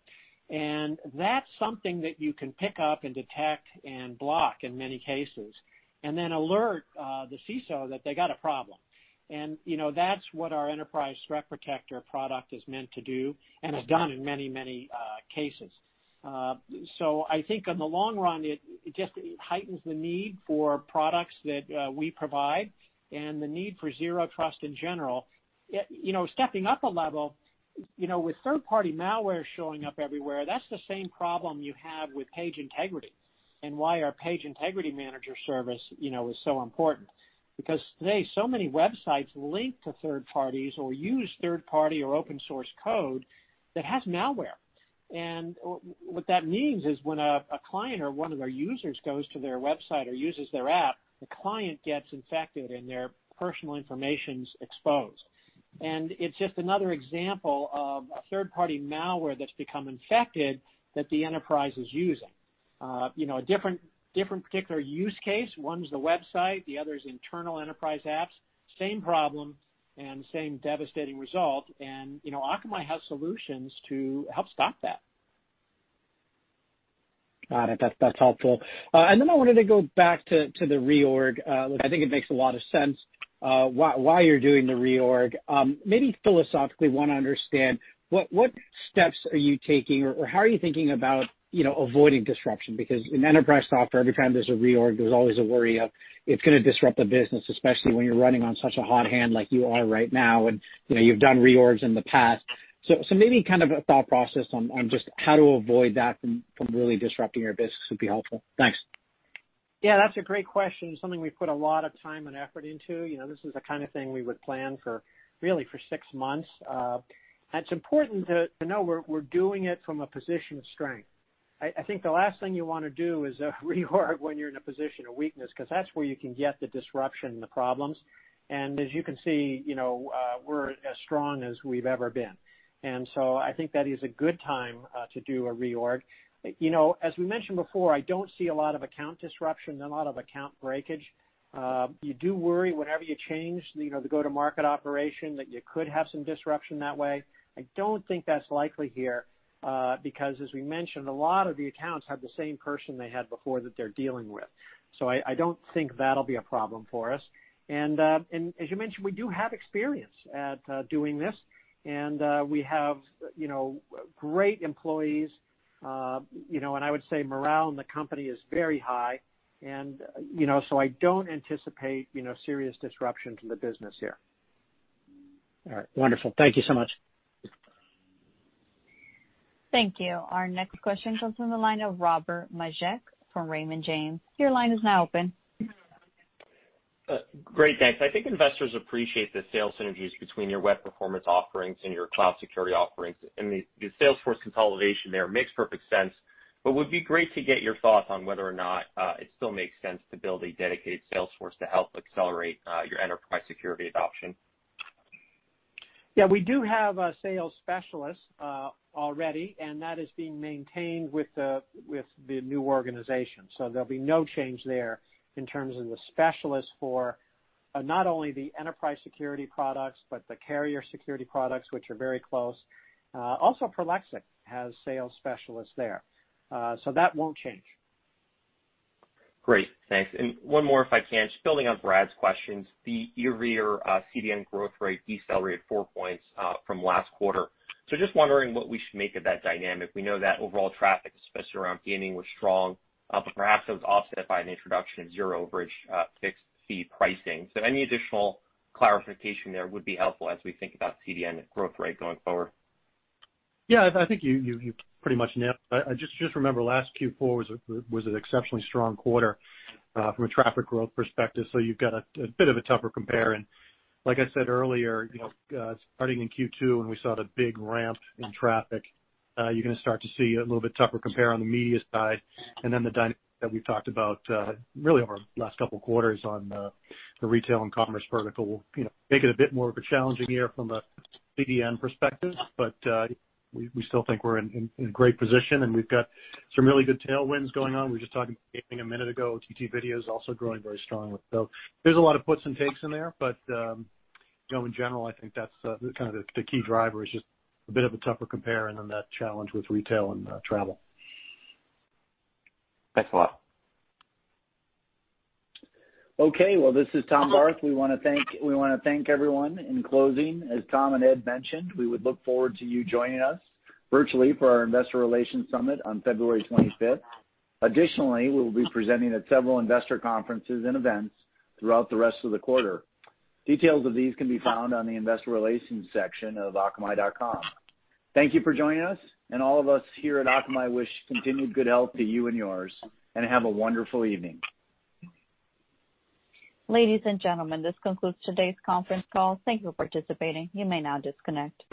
C: And that's something that you can pick up and detect and block in many cases, and then alert the CISO that they got a problem. And you know, that's what our Enterprise Threat Protector product is meant to do and has done in many many uh cases. I think in the long run, it just heightens the need for products that uh, we provide and the need for zero trust in general. You know, stepping up a level, you know, with third-party malware showing up everywhere, that's the same problem you have with page integrity and why our Page Integrity Manager service you know, is so important. Because today, so many websites link to third parties or use third-party or open source code that has malware. And what that means is when a client or one of their users goes to their website or uses their app, the client gets infected and their personal information's exposed. And it's just another example of a third-party malware that's become infected that the enterprise is using. Uh, you know, a different particular use case, one's the website, the other's internal enterprise apps. Same problem and same devastating result. And, you know, Akamai has solutions to help stop that.
O: Got it. That's helpful. Uh, and then I wanted to go back to to the reorg. Look, I think it makes a lot of sense uh, why why you're doing the reorg. Um, Maybe philosophically want to understand what what steps are you taking or, or how are you thinking about avoiding disruption? Because in enterprise software, every time there's a reorg, there's always a worry of it's going to disrupt the business, especially when you're running on such a hot hand like you are right now, and you know, you've done reorgs in the past. So, so maybe kind of a thought process on on just how to avoid that from from really disrupting your business would be helpful. Thanks.
C: Yeah, that's a great question. Something we've put a lot of time and effort into. You know, this is the kind of thing we would plan for really for six months. Uh, and it's important to know we're, we're doing it from a position of strength. I think the last thing you want to do is uh, a reorg when you're in a position of weakness, because that's where you can get the disruption and the problems. And as you can see, you know, uh we're as strong as we've ever been. And so I think that is a good time uh, to do a reorg. You know, as we mentioned before, I don't see a lot of account disruption, a lot of account breakage. Uh, you do worry whenever you change you know the go-to-market operation that you could have some disruption that way. I don't think that's likely here, because as we mentioned, a lot of the accounts have the same person they had before that they're dealing with. So I don't think that'll be a problem for us. And as you mentioned, we do have experience at doing this, and we have you know great employees. Uh you know and I would say morale in the company is very high. And uh you know so I don't anticipate you know serious disruption to the business here.
O: All right. Wonderful. Thank you so much.
A: Thank you. Our next question comes from the line of Robert Majek from Raymond James. Your line is now open.
P: Uh, great. Thanks. I think investors appreciate the sales synergies between your web performance offerings and your cloud security offerings. And the sales force consolidation there makes perfect sense, but would be great to get your thoughts on whether or not uh, it still makes sense to build a dedicated sales force to help accelerate uh, your enterprise security adoption.
C: Yeah, we do have a sales specialists uh, already, and that is being maintained with the with the new organization. So there'll be no change there in terms of the specialist for uh, not only the enterprise security products, but the carrier security products, which are very close. Uh, also, Prolexic has sales specialists there. Uh so that won't change.
P: Great. Thanks. And one more, if I can. Just building on Brad's questions, the year-over-year uh, CDN growth rate decelerated four points uh, from last quarter. So just wondering what we should make of that dynamic. We know that overall traffic, especially around gaming, was strong, uh, but perhaps it was offset by an introduction of zero overage fixed fee pricing. So any additional clarification there would be helpful as we think about CDN growth rate going forward.
D: Yeah, I think you pretty much nailed it. Just remember, last Q4 was was an exceptionally strong quarter uh, from a traffic growth perspective, so you've got a bit of a tougher compare. And like I said earlier, you know, uh starting in Q2 when we saw the big ramp in traffic, uh, you're going to start to see a little bit tougher compare on the media side. And then the dynamic that we've talked about uh, really over the last couple of quarters on the retail and commerce vertical will you know make it a bit more of a challenging year from a CDN perspective. We still think we're in a great position, and we've got some really good tailwinds going on. We were just talking gaming a minute ago. OTT video is also growing very strongly. So there's a lot of puts and takes in there. But um in general, I think that's kind of the key driver is just a bit of a tougher compare and then that challenge with retail and travel.
P: Thanks a lot.
B: Okay. Well, this is Tom uh-huh. Barth. We want to thank we want to thank everyone. In closing, as Tom and Ed mentioned, we would look forward to you joining us virtually for our Investor Relations Summit on February 25th. Additionally, we'll be presenting at several investor conferences and events throughout the rest of the quarter. Details of these can be found on the investor relations section of akamai.com. Thank you for joining us, and all of us here at Akamai wish continued good health to you and yours, and have a wonderful evening.
A: Ladies and gentlemen, this concludes today's conference call. Thank you for participating. You may now disconnect.